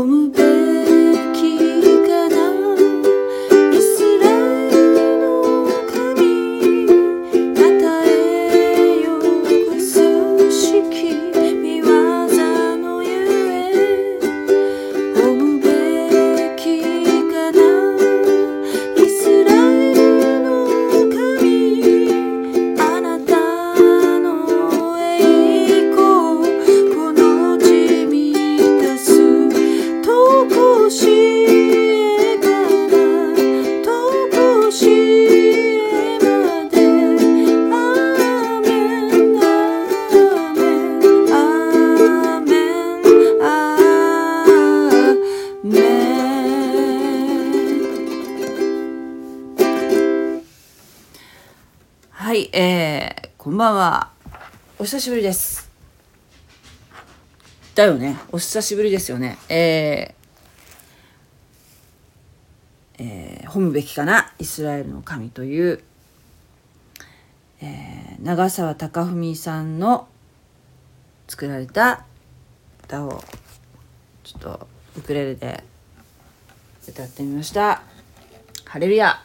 褒む久しぶりです。だよね。お久しぶりですよね。えー、えー、褒むべきかな、イスラエルの神という、えー、長澤貴文さんの作られた歌を、ちょっとウクレレで歌ってみました。ハレルヤ。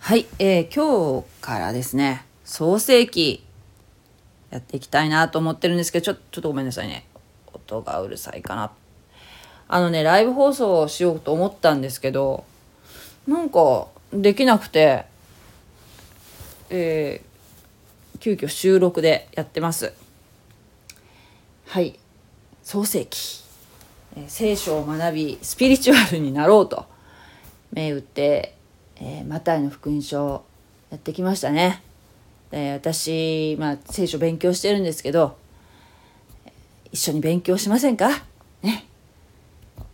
はい、えー今日からですね、創世記やっていきたいなと思ってるんですけど、ちょちょっとごめんなさいね。音がうるさいかな。あのね、ライブ放送をしようと思ったんですけど、なんかできなくて、えー急遽収録でやってます。はい、創世記。えー聖書を学びスピリチュアルになろうと銘打って、えーマタイの福音書やってきましたね。で私、まあ、聖書勉強してるんですけど一緒に勉強しませんか？ね。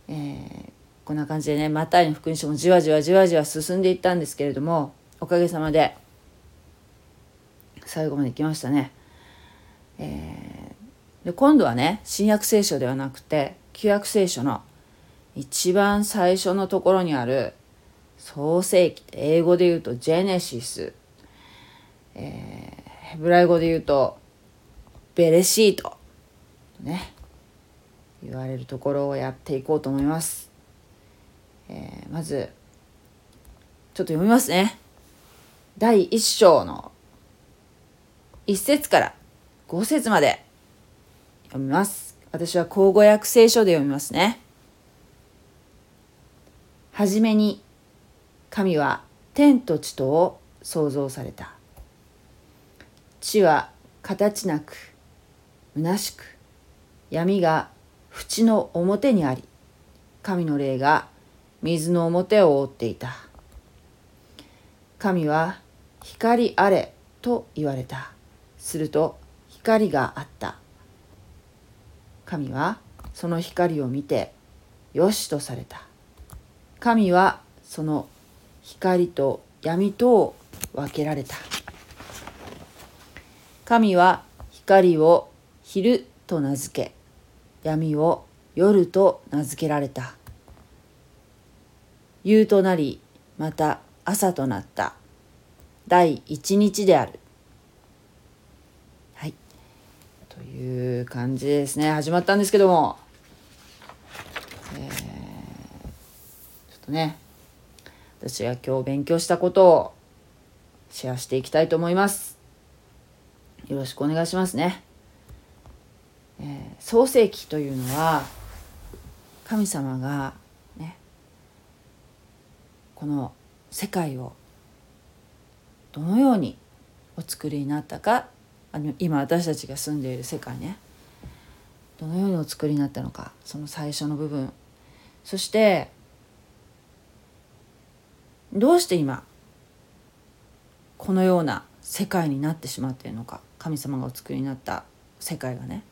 えーこんな感じでねマタイの福音書もじわじわじわじわ進んでいったんですけれどもおかげさまで最後まで来ましたね。えーで今度はね新約聖書ではなくて旧約聖書の一番最初のところにある創世記英語で言うとジェネシス、えーヘブライ語で言うとベレシート。ね。言われるところをやっていこうと思います、えーまずちょっと読みますね。第一章の一節から五節まで読みます。私は口語訳聖書で読みますね。はじめに神は天と地とを創造された。地は形なく虚しく闇が淵の表にあり神の霊が水の表を覆っていた。神は光あれと言われた。すると光があった。神はその光を見てよしとされた。神はその光と闇とを分けられた。神は光を昼と名付け闇を夜と名付けられた。夕となりまた朝となった。第一日である。はい。という感じですね。始まったんですけども。えーちょっとね。私が今日勉強したことをシェアしていきたいと思います。よろしくお願いしますね、えー創世記というのは神様がねこの世界をどのようにお作りになったかあの今私たちが住んでいる世界ね。どのようにお作りになったのかその最初の部分。そしてどうして今このような世界になってしまっているのか神様がお作りになった世界がね。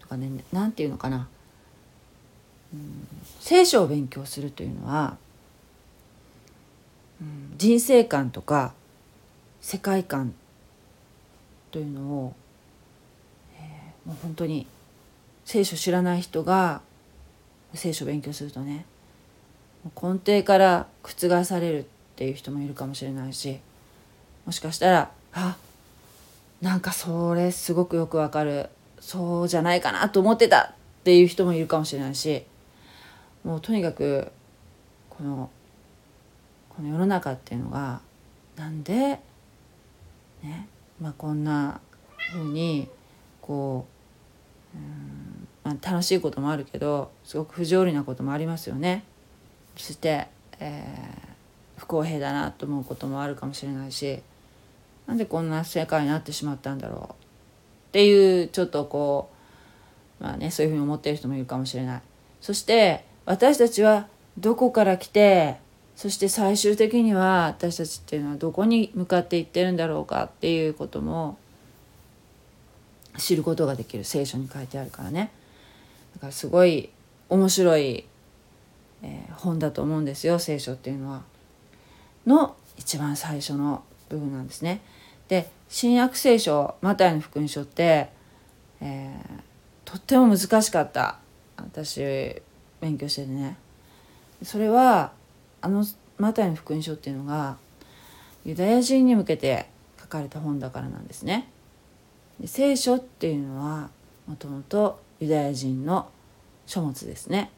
とかねなんていうのかな、うん、聖書を勉強するというのは、うん、人生観とか世界観というのを、えーもう本当に聖書知らない人が聖書を勉強するとね根底から覆されるっていう人もいるかもしれないしもしかしたらあなんかそれすごくよくわかるそうじゃないかなと思ってたっていう人もいるかもしれないしもうとにかくこのこの世の中っていうのがなんでねまあこんな風にこううんまあ、楽しいこともあるけどすごく不条理なこともありますよね。そして、えー、不公平だなと思うこともあるかもしれないしなんでこんな世界になってしまったんだろう？っていうちょっとこうまあねそういうふうに思ってる人もいるかもしれない。そして私たちはどこから来てそして最終的には私たちっていうのはどこに向かっていってるんだろうか？っていうことも知ることができる聖書に書いてあるからねだからすごい面白い、えー、本だと思うんですよ聖書っていうのは。の一番最初の部分なんですね。で新約聖書マタイの福音書って、えー、とっても難しかった私勉強しててね。それはあのマタイの福音書っていうのがユダヤ人に向けて書かれた本だからなんですね。で聖書っていうのはもともとユダヤ人の書物ですね。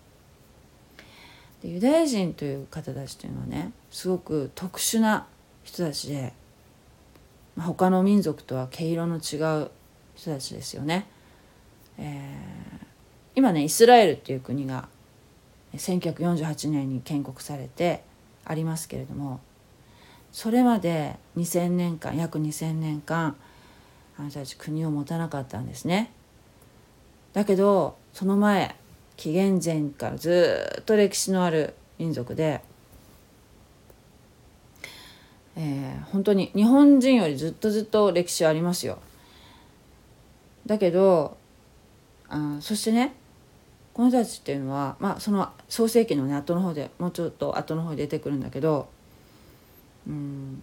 でユダヤ人という方たちというのはねすごく特殊な人たちで、まあ、他の民族とは毛色の違う人たちですよね。えー、今ねイスラエルっていう国が1948年に建国されてありますけれどもそれまで2,000年間約2,000年間あなたたち国を持たなかったんですね。だけどその前紀元前からずっと歴史のある民族で、えー、本当に日本人よりずっとずっと歴史ありますよ。だけどあそしてねこの人たちっていうのはまあその創世紀のね後の方でもうちょっと後の方に出てくるんだけどうん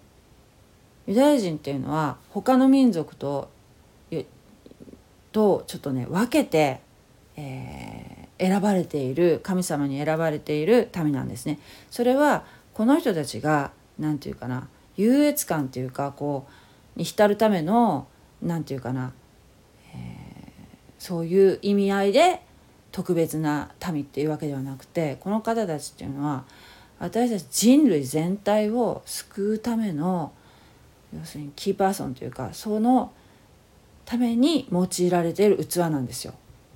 ユダヤ人っていうのは他の民族ととちょっとね分けて、えー、選ばれている神様に選ばれている民なんですね。それはこの人たちが何て言うかな優越感っていうかこうに浸るための何て言うかな、えー、そういう意味合いで特別な民っていうわけではなくてこの方たちっていうのは私たち人類全体を救うための要するにキーパーソンというかそのために用いられている器なんですよ。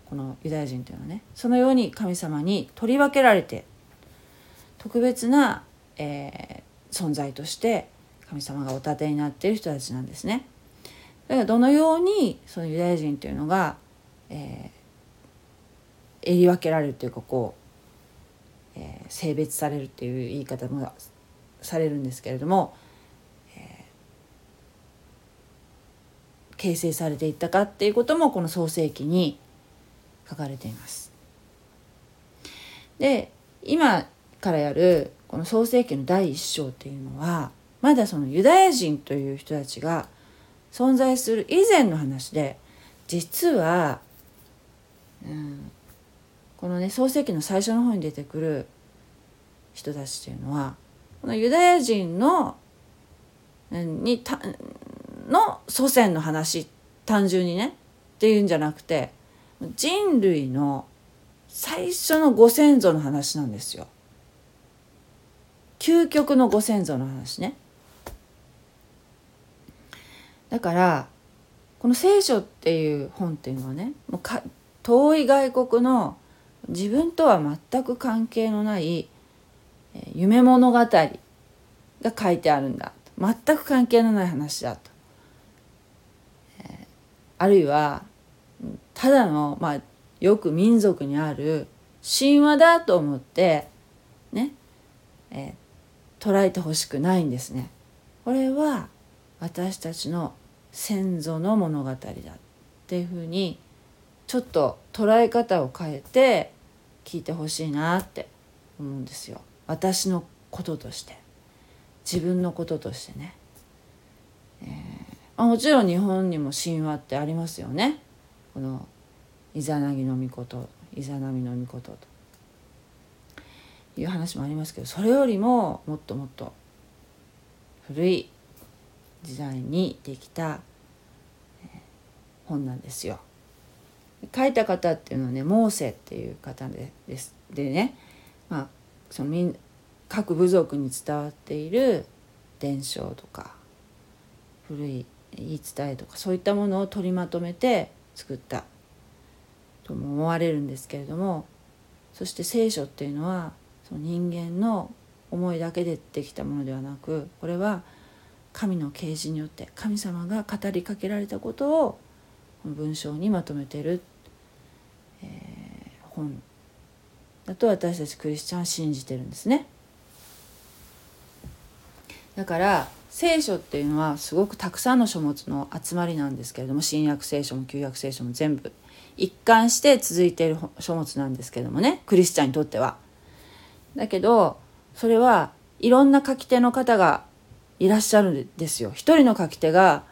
このユダヤ人というのはね。そのように神様に取り分けられて特別な、えー、存在として神様がお立てになっている人たちなんですね。だからどのようにそのユダヤ人というのが、えー、襟分けられるというかこう、えー、性別されるっていう言い方もされるんですけれども形成されていったかっていうこともこの創世記に書かれています。で今からやるこの創世記の第一章っていうのはまだそのユダヤ人という人たちが存在する以前の話で実は、うん、このね創世記の最初の方に出てくる人たちっていうのはこのユダヤ人のにたの祖先の話単純にねっていうんじゃなくて人類の最初のご先祖の話なんですよ。究極のご先祖の話ね。だからこの聖書っていう本っていうのはねもうか遠い外国の自分とは全く関係のない夢物語が書いてあるんだ全く関係のない話だとあるいはただの、まあ、よく民族にある神話だと思ってね、え、捉えてほしくないんですね。これは私たちの先祖の物語だっていうふうにちょっと捉え方を変えて聞いてほしいなって思うんですよ。私のこととして自分のこととしてね。えーあもちろん日本にも神話ってありますよねこのイザナギの御事イザナミの御事という話もありますけどそれよりももっともっと古い時代にできた本なんですよ。書いた方っていうのはねモーセっていう方でですでね、まあ、その民各部族に伝わっている伝承とか古い言い伝えとかそういったものを取りまとめて作ったとも思われるんですけれどもそして聖書っていうのはその人間の思いだけでできたものではなくこれは神の啓示によって神様が語りかけられたことを文章にまとめている、えー、本だと私たちクリスチャンは信じてるんですね。だから聖書っていうのはすごくたくさんの書物の集まりなんですけれども新約聖書も旧約聖書も全部一貫して続いている書物なんですけれどもねクリスチャンにとっては。だけどそれはいろんな書き手の方がいらっしゃるんですよ。一人の書き手が、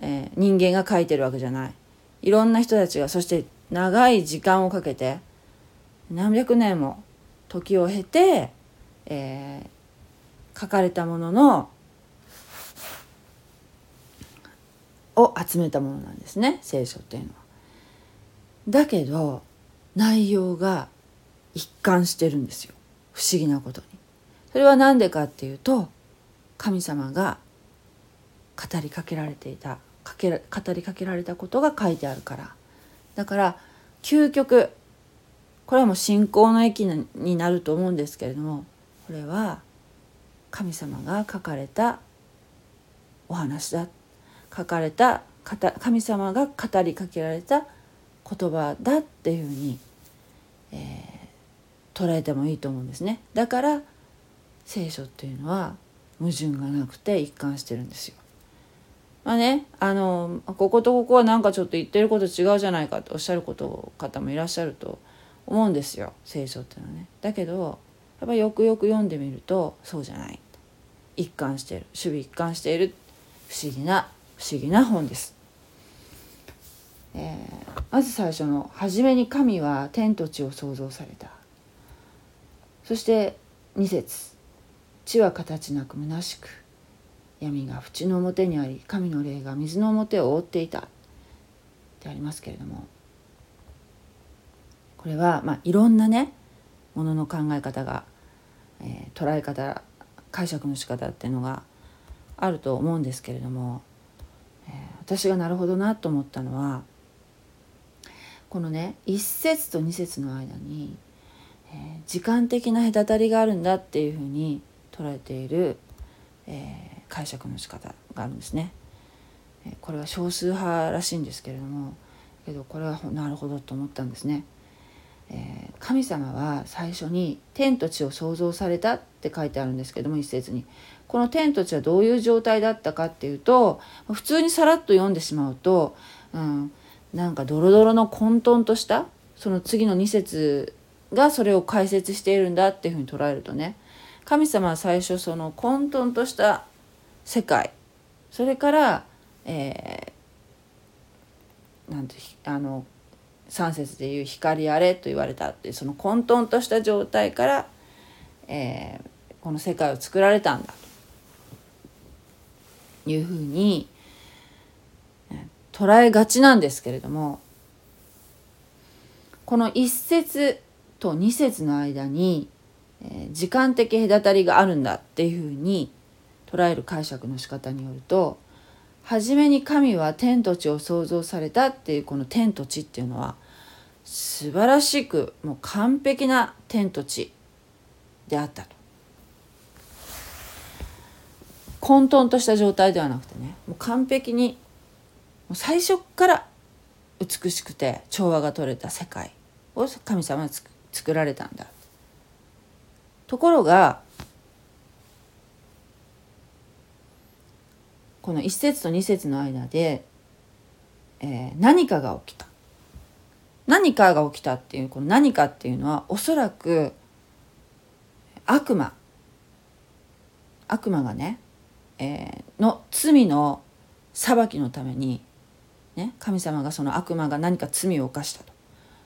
えー、人間が書いてるわけじゃない。いろんな人たちがそして長い時間をかけて何百年も時を経て、えー、書かれたもののを集めたものなんですね聖書っていうのは。だけど内容が一貫してるんですよ不思議なことに。それは何でかっていうと神様が語りかけられていたかけ語りかけられたことが書いてあるからだから究極これはもう信仰の駅になると思うんですけれどもこれは神様が書かれたお話だ書かれた神様が語りかけられた言葉だっていうふうに、えー、捉えてもいいと思うんですね。だから聖書っていうのは矛盾がなくて一貫してるんですよ。まあね、あのこことここはなんかちょっと言ってること違うじゃないかとおっしゃること方もいらっしゃると思うんですよ聖書っていうのはね。だけどやっぱりよくよく読んでみるとそうじゃない一貫している守備一貫している不思議な不思議な本です。えー、まず最初の「初めに神は天と地を創造された」そして2節地は形なく虚しく闇が淵の表にあり神の霊が水の表を覆っていた。ってありますけれどもこれはまあいろんなねものの考え方が、えー、捉え方解釈の仕方っていうのがあると思うんですけれどもえ私がなるほどなと思ったのはこのね1節と2節の間に、えー、時間的な隔たりがあるんだっていうふうに捉えている、えー、解釈の仕方があるんですね。これは少数派らしいんですけれどもけどこれはなるほどと思ったんですね。えー、神様は最初に天と地を創造されたって書いてあるんですけども一節にこの天と地はどういう状態だったかっていうと普通にさらっと読んでしまうと、うん、なんかドロドロの混沌としたその次の2節がそれを解説しているんだっていうふうに捉えるとね神様は最初その混沌とした世界。それから、えー、なんてあの3節でいう「光あれ」と言われたっていうその混沌とした状態から、えー、この世界を作られたんだ。というふうに捉えがちなんですけれどもこの1節と2節の間に、時間的隔たりがあるんだっていうふうに捉える解釈の仕方によると初めに神は天と地を創造されたっていうこの天と地っていうのは素晴らしくもう完璧な天と地であったと。混沌とした状態ではなくてねもう完璧にもう最初から美しくて調和が取れた世界を神様は作られたんだ。ところがこの1節と2節の間で、えー、何かが起きた。何かが起きたっていうこの何かっていうのはおそらく悪魔。悪魔がね、えー、の罪の裁きのために、ね、神様がその悪魔が何か罪を犯したと。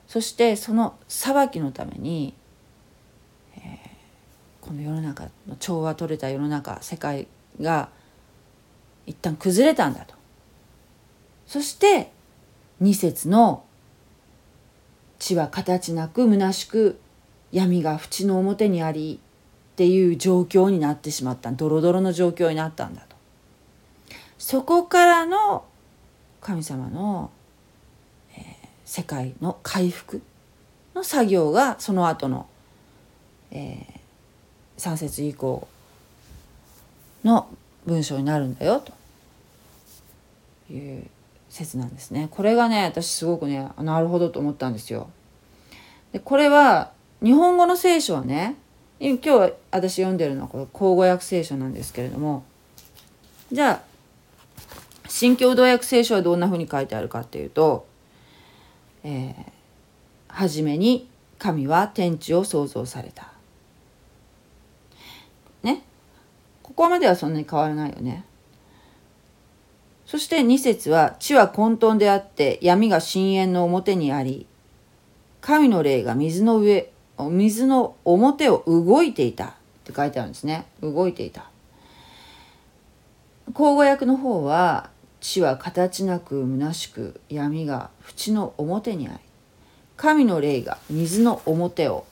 そしてその裁きのために、この世の中の調和取れた世の中世界が一旦崩れたんだと。そして2節の地は形なく虚しく闇が淵の表にありっていう状況になってしまった。ドロドロの状況になったんだと。そこからの神様の、えー、世界の回復の作業がその後の、えー、3節以降の文章になるんだよという説なんですね。これがね私すごくねなるほどと思ったんですよ。でこれは日本語の聖書はね今日私読んでるのはこれ口語訳聖書なんですけれどもじゃあ新共同訳聖書はどんなふうに書いてあるかっていうと、えー、初めに神は天地を創造された。ねここまではそんなに変わらないよね。そして2節は地は混沌であって闇が深淵の表にあり神の霊が水の上水の表を動いていたって書いてあるんですね動いていた口語訳の方は地は形なく虚しく闇が縁の表にあり神の霊が水の表を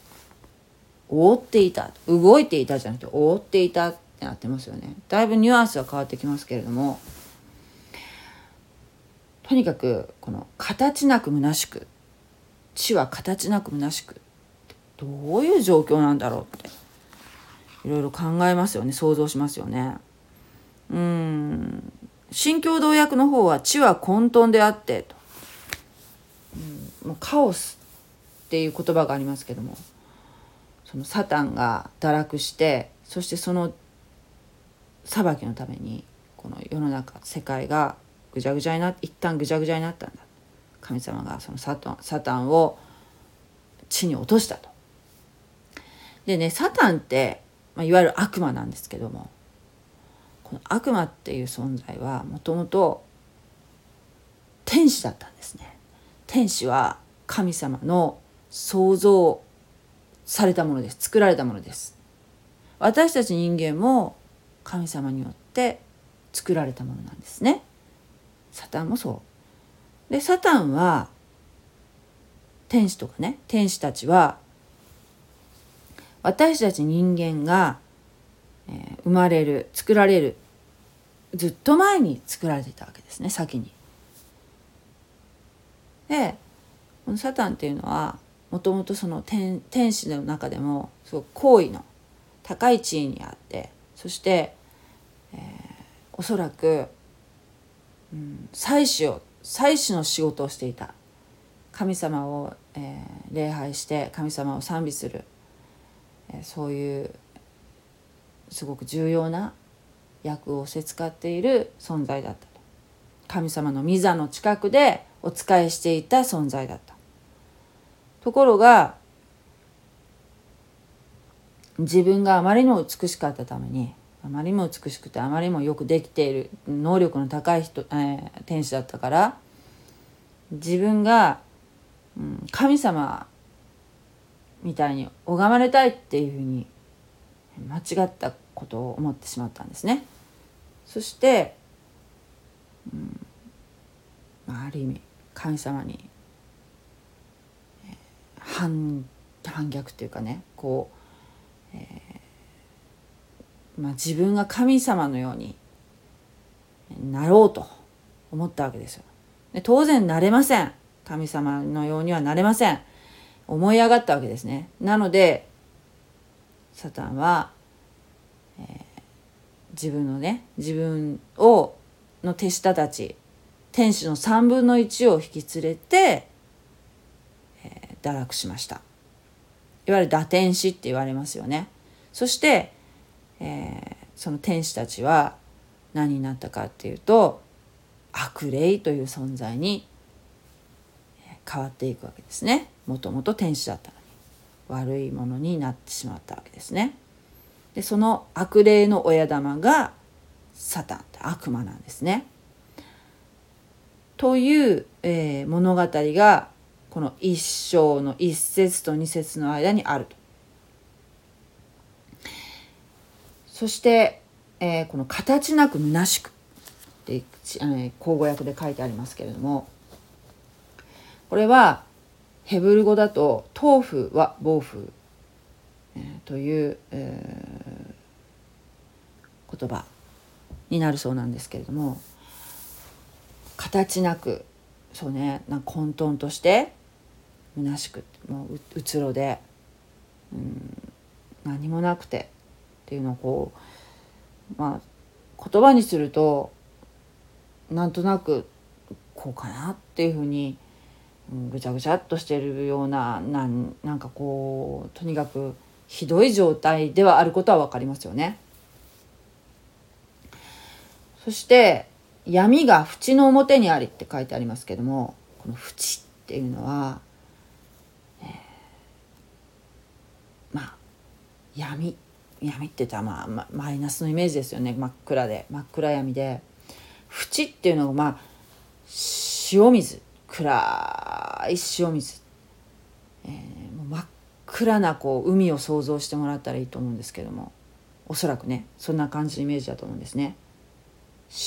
覆っていた動いていたじゃなくて覆っていたってなってますよね。だいぶニュアンスは変わってきますけれどもとにかくこの形なく虚しく地は形なく虚しくどういう状況なんだろうっていろいろ考えますよね。想像しますよね。うん。新共同訳の方は「地は混沌であって」と、うん、もうカオスっていう言葉がありますけどもそのサタンが堕落してそしてその裁きのためにこの世の中世界がぐちゃぐちゃになって一旦ぐちゃぐちゃになったんだ神様がそのサタンサタンを地に落としたと。でねサタンって、まあ、いわゆる悪魔なんですけどもこの悪魔っていう存在はもともと天使だったんですね。天使は神様の創造されたものです作られたものです。私たち人間も神様によって作られたものなんですね。サタンもそうでサタンは天使とかね天使たちは私たち人間が、えー、生まれる作られるずっと前に作られていたわけですね先に。でこのサタンっていうのはもともとその天天使の中でもすごく高位の高い地位にあってそして、えー、おそらくうん、祭祀を祭祀の仕事をしていた。神様を、えー、礼拝して神様を賛美する、えー、そういうすごく重要な役をせ使っている存在だった神様の御座の近くでお仕えしていた存在だった。ところが自分があまりにも美しかったためにあまりにも美しくてあまりにもよくできている能力の高い人、えー、天使だったから自分が、うん、神様みたいに拝まれたいっていうふうに間違ったことを思ってしまったんですね。そして、うんまあ、ある意味神様に反反逆っていうかねこう、えーまあ、自分が神様のようになろうと思ったわけですよ。で当然なれません。神様のようにはなれません。思い上がったわけですね。なのでサタンは、えー、自分のね自分をの手下たち天使の3分の1を引き連れて、えー、堕落しました。いわゆる打天使って言われますよね。そしてえー、その天使たちは何になったかっていうと悪霊という存在に変わっていくわけですね。もともと天使だったのに。悪いものになってしまったわけですね。でその悪霊の親玉がサタン悪魔なんですね。という、えー、物語がこの一章の一節と二節の間にあると。そして、えー、この形なく虚しくってえ、口語訳で書いてありますけれどもこれはヘブル語だと「豆腐は暴風」という、えー言葉になるそうなんですけれども形なくそうねなん混沌として虚しくもううつろで、うん、何もなくてっていうのをこうまあ言葉にするとなんとなくこうかなっていうふうに、うん、ぐちゃぐちゃっとしてるようななんなんかこうとにかくひどい状態ではあることは分かりますよね。そして「闇が縁の表にあり」って書いてありますけどもこの縁っていうのは、えーまあ闇闇って言ったら、まあ、まマイナスのイメージですよね。真っ暗で真っ暗闇で。縁っていうのがまあ塩水。暗い塩水、えーもう真っ暗なこう海を想像してもらったらいいと思うんですけども。おそらくねそんな感じのイメージだと思うんですね。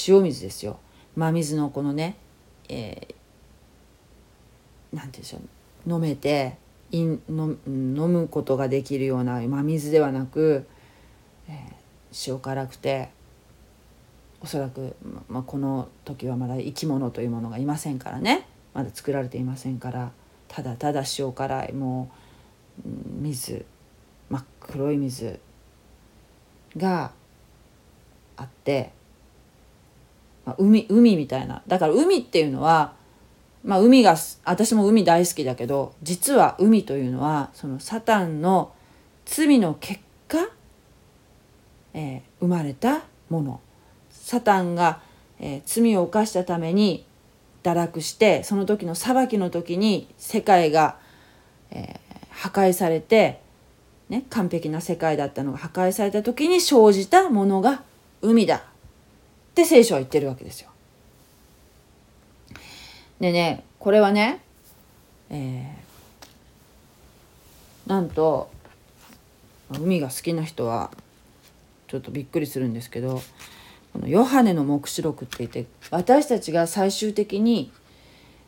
塩水ですよ。真水のこのね、えー、なんて言うんでしょう。飲めて飲むことができるような真水ではなく、えー塩辛くておそらく、まあ、この時はまだ生き物というものがいませんからね。まだ作られていませんからただただ塩辛いもう水真っ黒い水があってまあ、海海みたいな。だから海っていうのは、まあ、海が私も海大好きだけど実は海というのはそのサタンの罪の結果、えー生まれたものサタンが、えー罪を犯したために堕落してその時の裁きの時に世界が、えー破壊されて、ね、完璧な世界だったのが破壊された時に生じたものが海だって聖書は言ってるわけですよ。でねこれはね、えーなんと海が好きな人はちょっとびっくりするんですけどこのヨハネの黙示録って言って私たちが最終的に、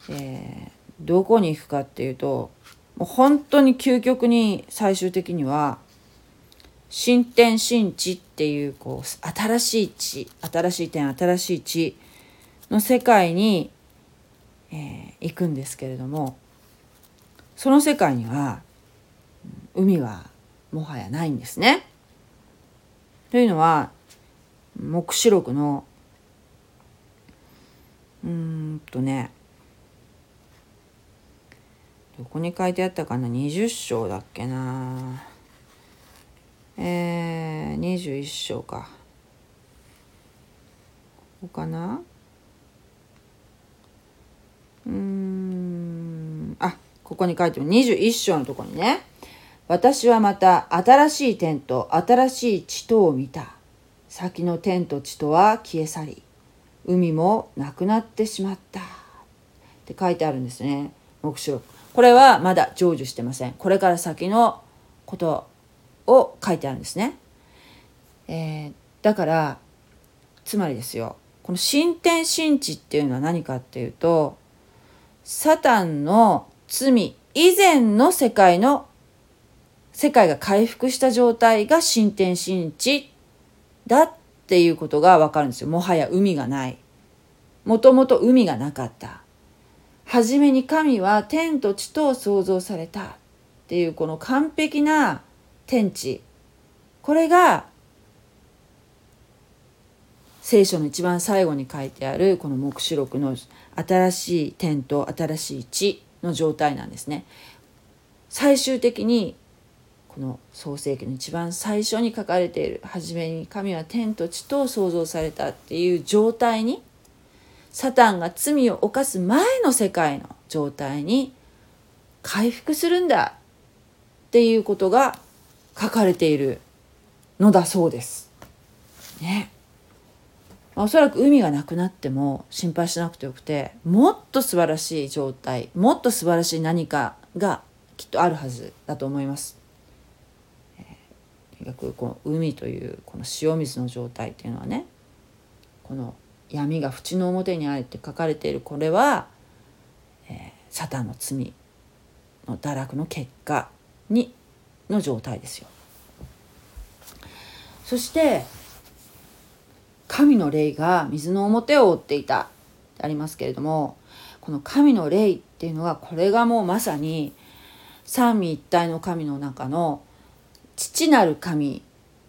えーどこに行くかっていうともう本当に究極に最終的には新天新地っていうこう新しい地新しい天新しい地の世界に、えー行くんですけれどもその世界には海はもはやないんですね。というのは黙示録のうんとねどこに書いてあったかな？20章だっけな。えー、21章か。ここかな？うーん。あここに書いてる。21章のところにね。私はまた新しい天と新しい地とを見た。先の天と地とは消え去り海もなくなってしまった。って書いてあるんですね。黙示録。これはまだ成就してません。これから先のことを書いてあるんですね、えーだからつまりですよ。この新天新地っていうのは何かっていうとサタンの罪以前の世界の世界が回復した状態が新天新地だっていうことがわかるんですよ。もはや海がない。もともと海がなかった。初めに神は天と地と創造されたっていうこの完璧な天地。これが聖書の一番最後に書いてあるこの黙示録の新しい天と新しい地の状態なんですね。最終的にこの創世記の一番最初に書かれている初めに神は天と地と創造されたっていう状態にサタンが罪を犯す前の世界の状態に回復するんだっていうことが書かれているのだそうです。ね。おそらく海がなくなっても心配しなくてよくてもっと素晴らしい状態もっと素晴らしい何かがきっとあるはずだと思います。えーとにかくこの海というこの塩水の状態っていうのはねこの闇が縁の表にあるって書かれているこれは、えーサタンの罪の堕落の結果にの状態ですよ。そして神の霊が水の表を覆っていたってありますけれどもこの神の霊っていうのはこれがもうまさに三位一体の神の中の父なる神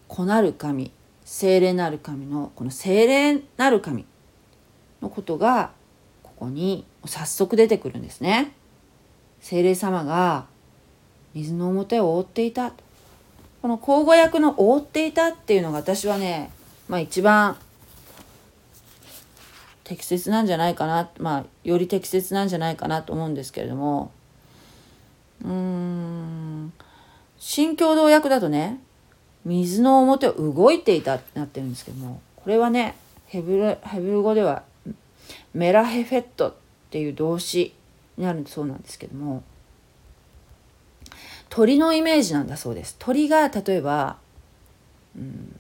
子なる神精霊なる神のこの精霊なる神のことがここに早速出てくるんですね。精霊様が水の表を覆っていたこの口語訳の覆っていたっていうのが私はねまあ一番適切なんじゃないかなまあより適切なんじゃないかなと思うんですけれども。うん。新共同訳だとね水の表を動いていたってなってるんですけどもこれはねヘブルヘブル語ではメラヘフェットっていう動詞になるそうなんですけども鳥のイメージなんだそうです。鳥が例えば、うん、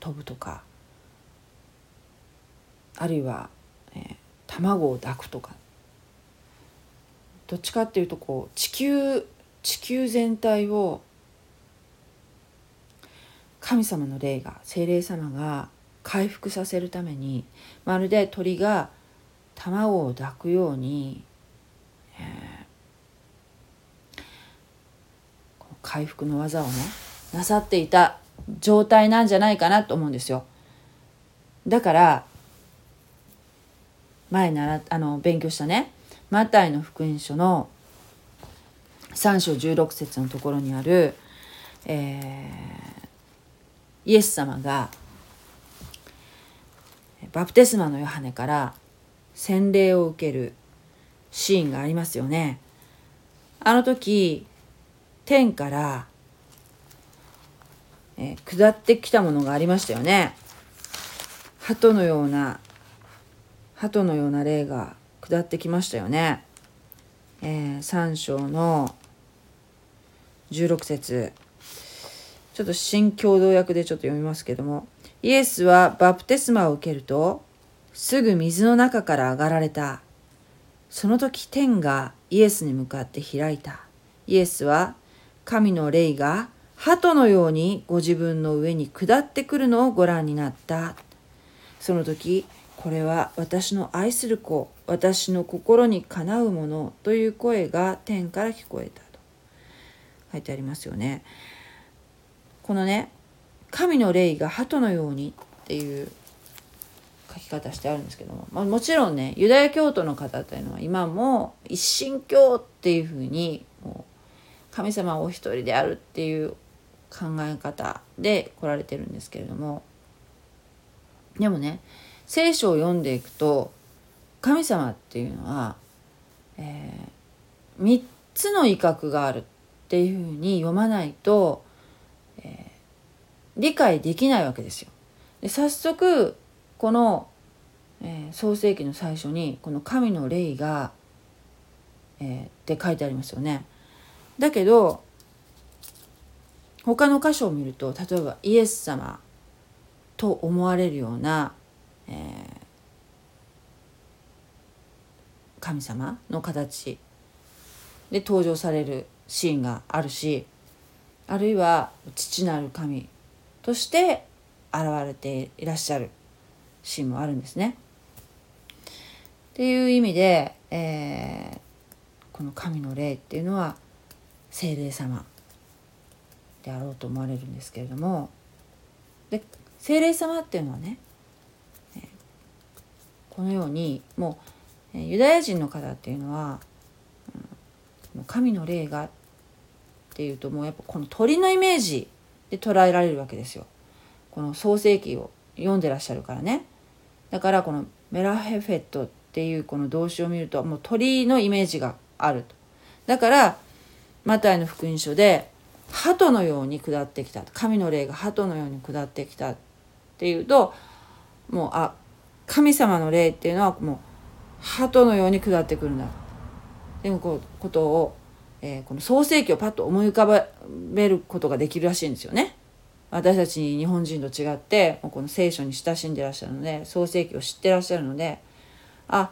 飛ぶとかあるいは、えー、卵を抱くとかどっちかっていうとこう地球地球全体を神様の霊が精霊様が回復させるためにまるで鳥が卵を抱くように、えー、回復の技をねなさっていた状態なんじゃないかなと思うんですよ。だから前ならあの勉強したねマタイの福音書の3章16節のところにある、えー、イエス様がバプテスマのヨハネから洗礼を受けるシーンがありますよね。あの時天から、えー、下ってきたものがありましたよね。鳩のような鳩のような霊が下ってきましたよね。えー、3章の16節。ちょっと新共同訳でちょっと読みますけども。イエスはバプテスマを受けるとすぐ水の中から上がられた。その時天がイエスに向かって開いた。イエスは神の霊が鳩のようにご自分の上に下ってくるのをご覧になった。その時これは私の愛する子私の心にかなうものという声が天から聞こえたと書いてありますよね。このね神の霊が鳩のようにっていう書き方してあるんですけども、まあ、もちろんねユダヤ教徒の方というのは今も一神教っていうふうにもう神様お一人であるっていう考え方で来られてるんですけれどもでもね聖書を読んでいくと神様っていうのは、えー、3つの威嚇があるっていうふうに読まないと、えー、理解できないわけですよ。で早速この、えー、創世記の最初にこの神の霊が、えー、って書いてありますよね。だけど他の箇所を見ると例えばイエス様と思われるようなえー、神様の形で登場されるシーンがあるしあるいは父なる神として現れていらっしゃるシーンもあるんですね。っていう意味で、えー、この神の霊っていうのは精霊様であろうと思われるんですけれどもで精霊様っていうのはねこのようにもうユダヤ人の方っていうのは、神の霊がっていうともうやっぱこの鳥のイメージで捉えられるわけですよ。この創世記を読んでらっしゃるからね。だからこのメラヘフェットっていうこの動詞を見るともう鳥のイメージがあると。だからマタイの福音書で鳩のように下ってきた神の霊が鳩のように下ってきたっていうともうあ神様の霊っていうのはもう鳩のように下ってくるんだでもこうことを、えー、この創世記をパッと思い浮かべることができるらしいんですよね。私たち日本人と違ってもうこの聖書に親しんでらっしゃるので創世記を知ってらっしゃるのであ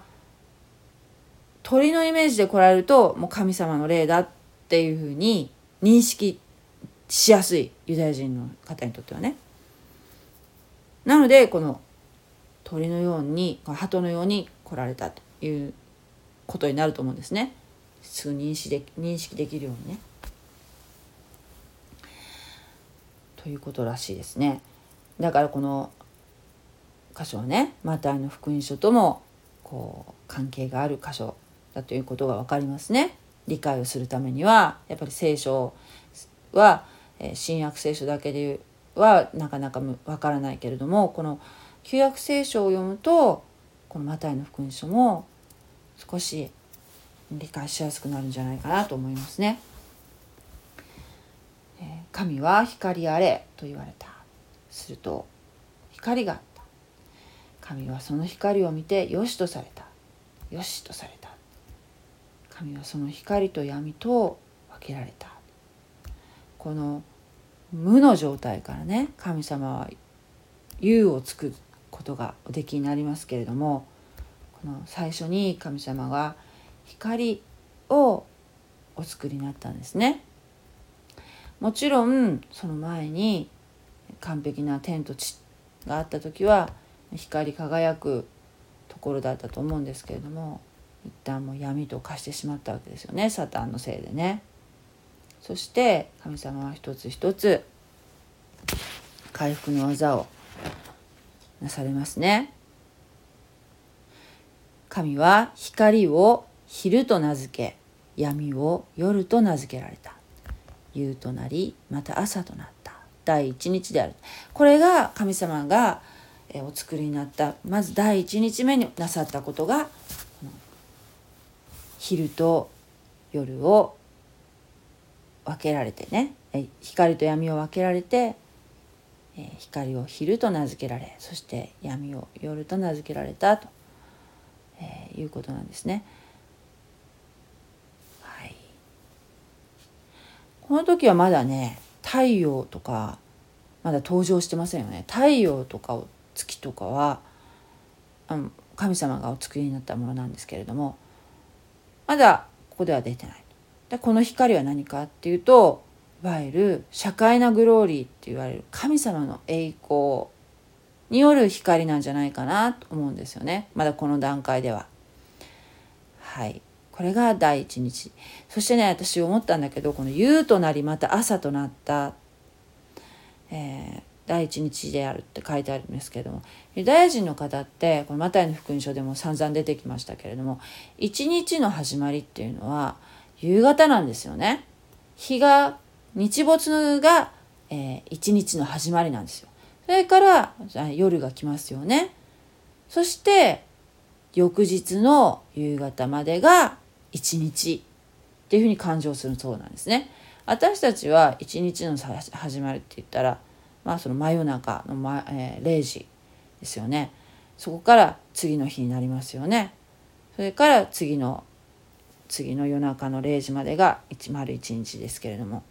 鳥のイメージで来られるともう神様の霊だっていうふうに認識しやすいユダヤ人の方にとってはね。なのでこの鳥のように鳩のように来られたということになると思うんですね。すぐ認識で認識できるようにね。ということらしいですね。だからこの箇所はねマタイの福音書ともこう関係がある箇所だということが分かりますね。理解をするためにはやっぱり聖書は新約聖書だけではなかなかわからないけれどもこの旧約聖書を読むとこのマタイの福音書も少し理解しやすくなるんじゃないかなと思いますね。神は光あれと言われた。すると光があった。神はその光を見てよしとされた。よしとされた。神はその光と闇と分けられた。この無の状態からね神様は有を作ることがおできになりますけれどもこの最初に神様が光をお作りになったんですね。もちろんその前に完璧な天と地があった時は光り輝くところだったと思うんですけれども一旦もう闇と化してしまったわけですよねサタンのせいでね。そして神様は一つ一つ回復の技をなされますね。神は光を昼と名付け闇を夜と名付けられた。夕となりまた朝となった。第一日である。これが神様がお作りになった。まず第一日目になさったことが昼と夜を分けられてね。光と闇を分けられて光を昼と名付けられそして闇を夜と名付けられたと、えいうことなんですね。はい、この時はまだね太陽とかまだ登場してませんよね。太陽とか月とかは神様がお作りになったものなんですけれどもまだここでは出てない。でこの光は何かっていうとわゆる社会なグローリーって言われる神様の栄光による光なんじゃないかなと思うんですよねまだこの段階では。はいこれが第一日そしてね私思ったんだけどこの夕となりまた朝となった、えー、第一日であるって書いてあるんですけどもユダヤ人の方ってこのマタイの福音書でも散々出てきましたけれども一日の始まりっていうのは夕方なんですよね。日が日没が、えー、一日の始まりなんですよ。それから夜が来ますよね。そして翌日の夕方までが一日っていうふうに感情するそうなんですね。私たちは一日の始まりって言ったらまあその真夜中の、まえー、0時ですよね。そこから次の日になりますよね。それから次の次の夜中の0時までが101日ですけれども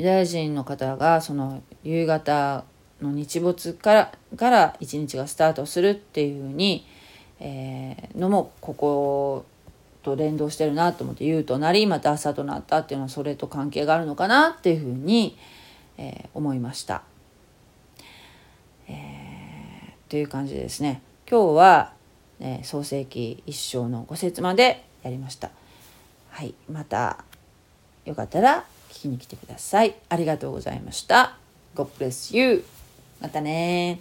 ユダヤ人の方がその夕方の日没からから一日がスタートするっていうふうに、えー、のもここと連動してるなと思って夕となりまた朝となったっていうのはそれと関係があるのかなっていうふうに、えー、思いました。えー、という感じですね今日は、え創世記一章の5節までやりました。はい、またよかったら聞きに来てください。ありがとうございました。God bless you. またね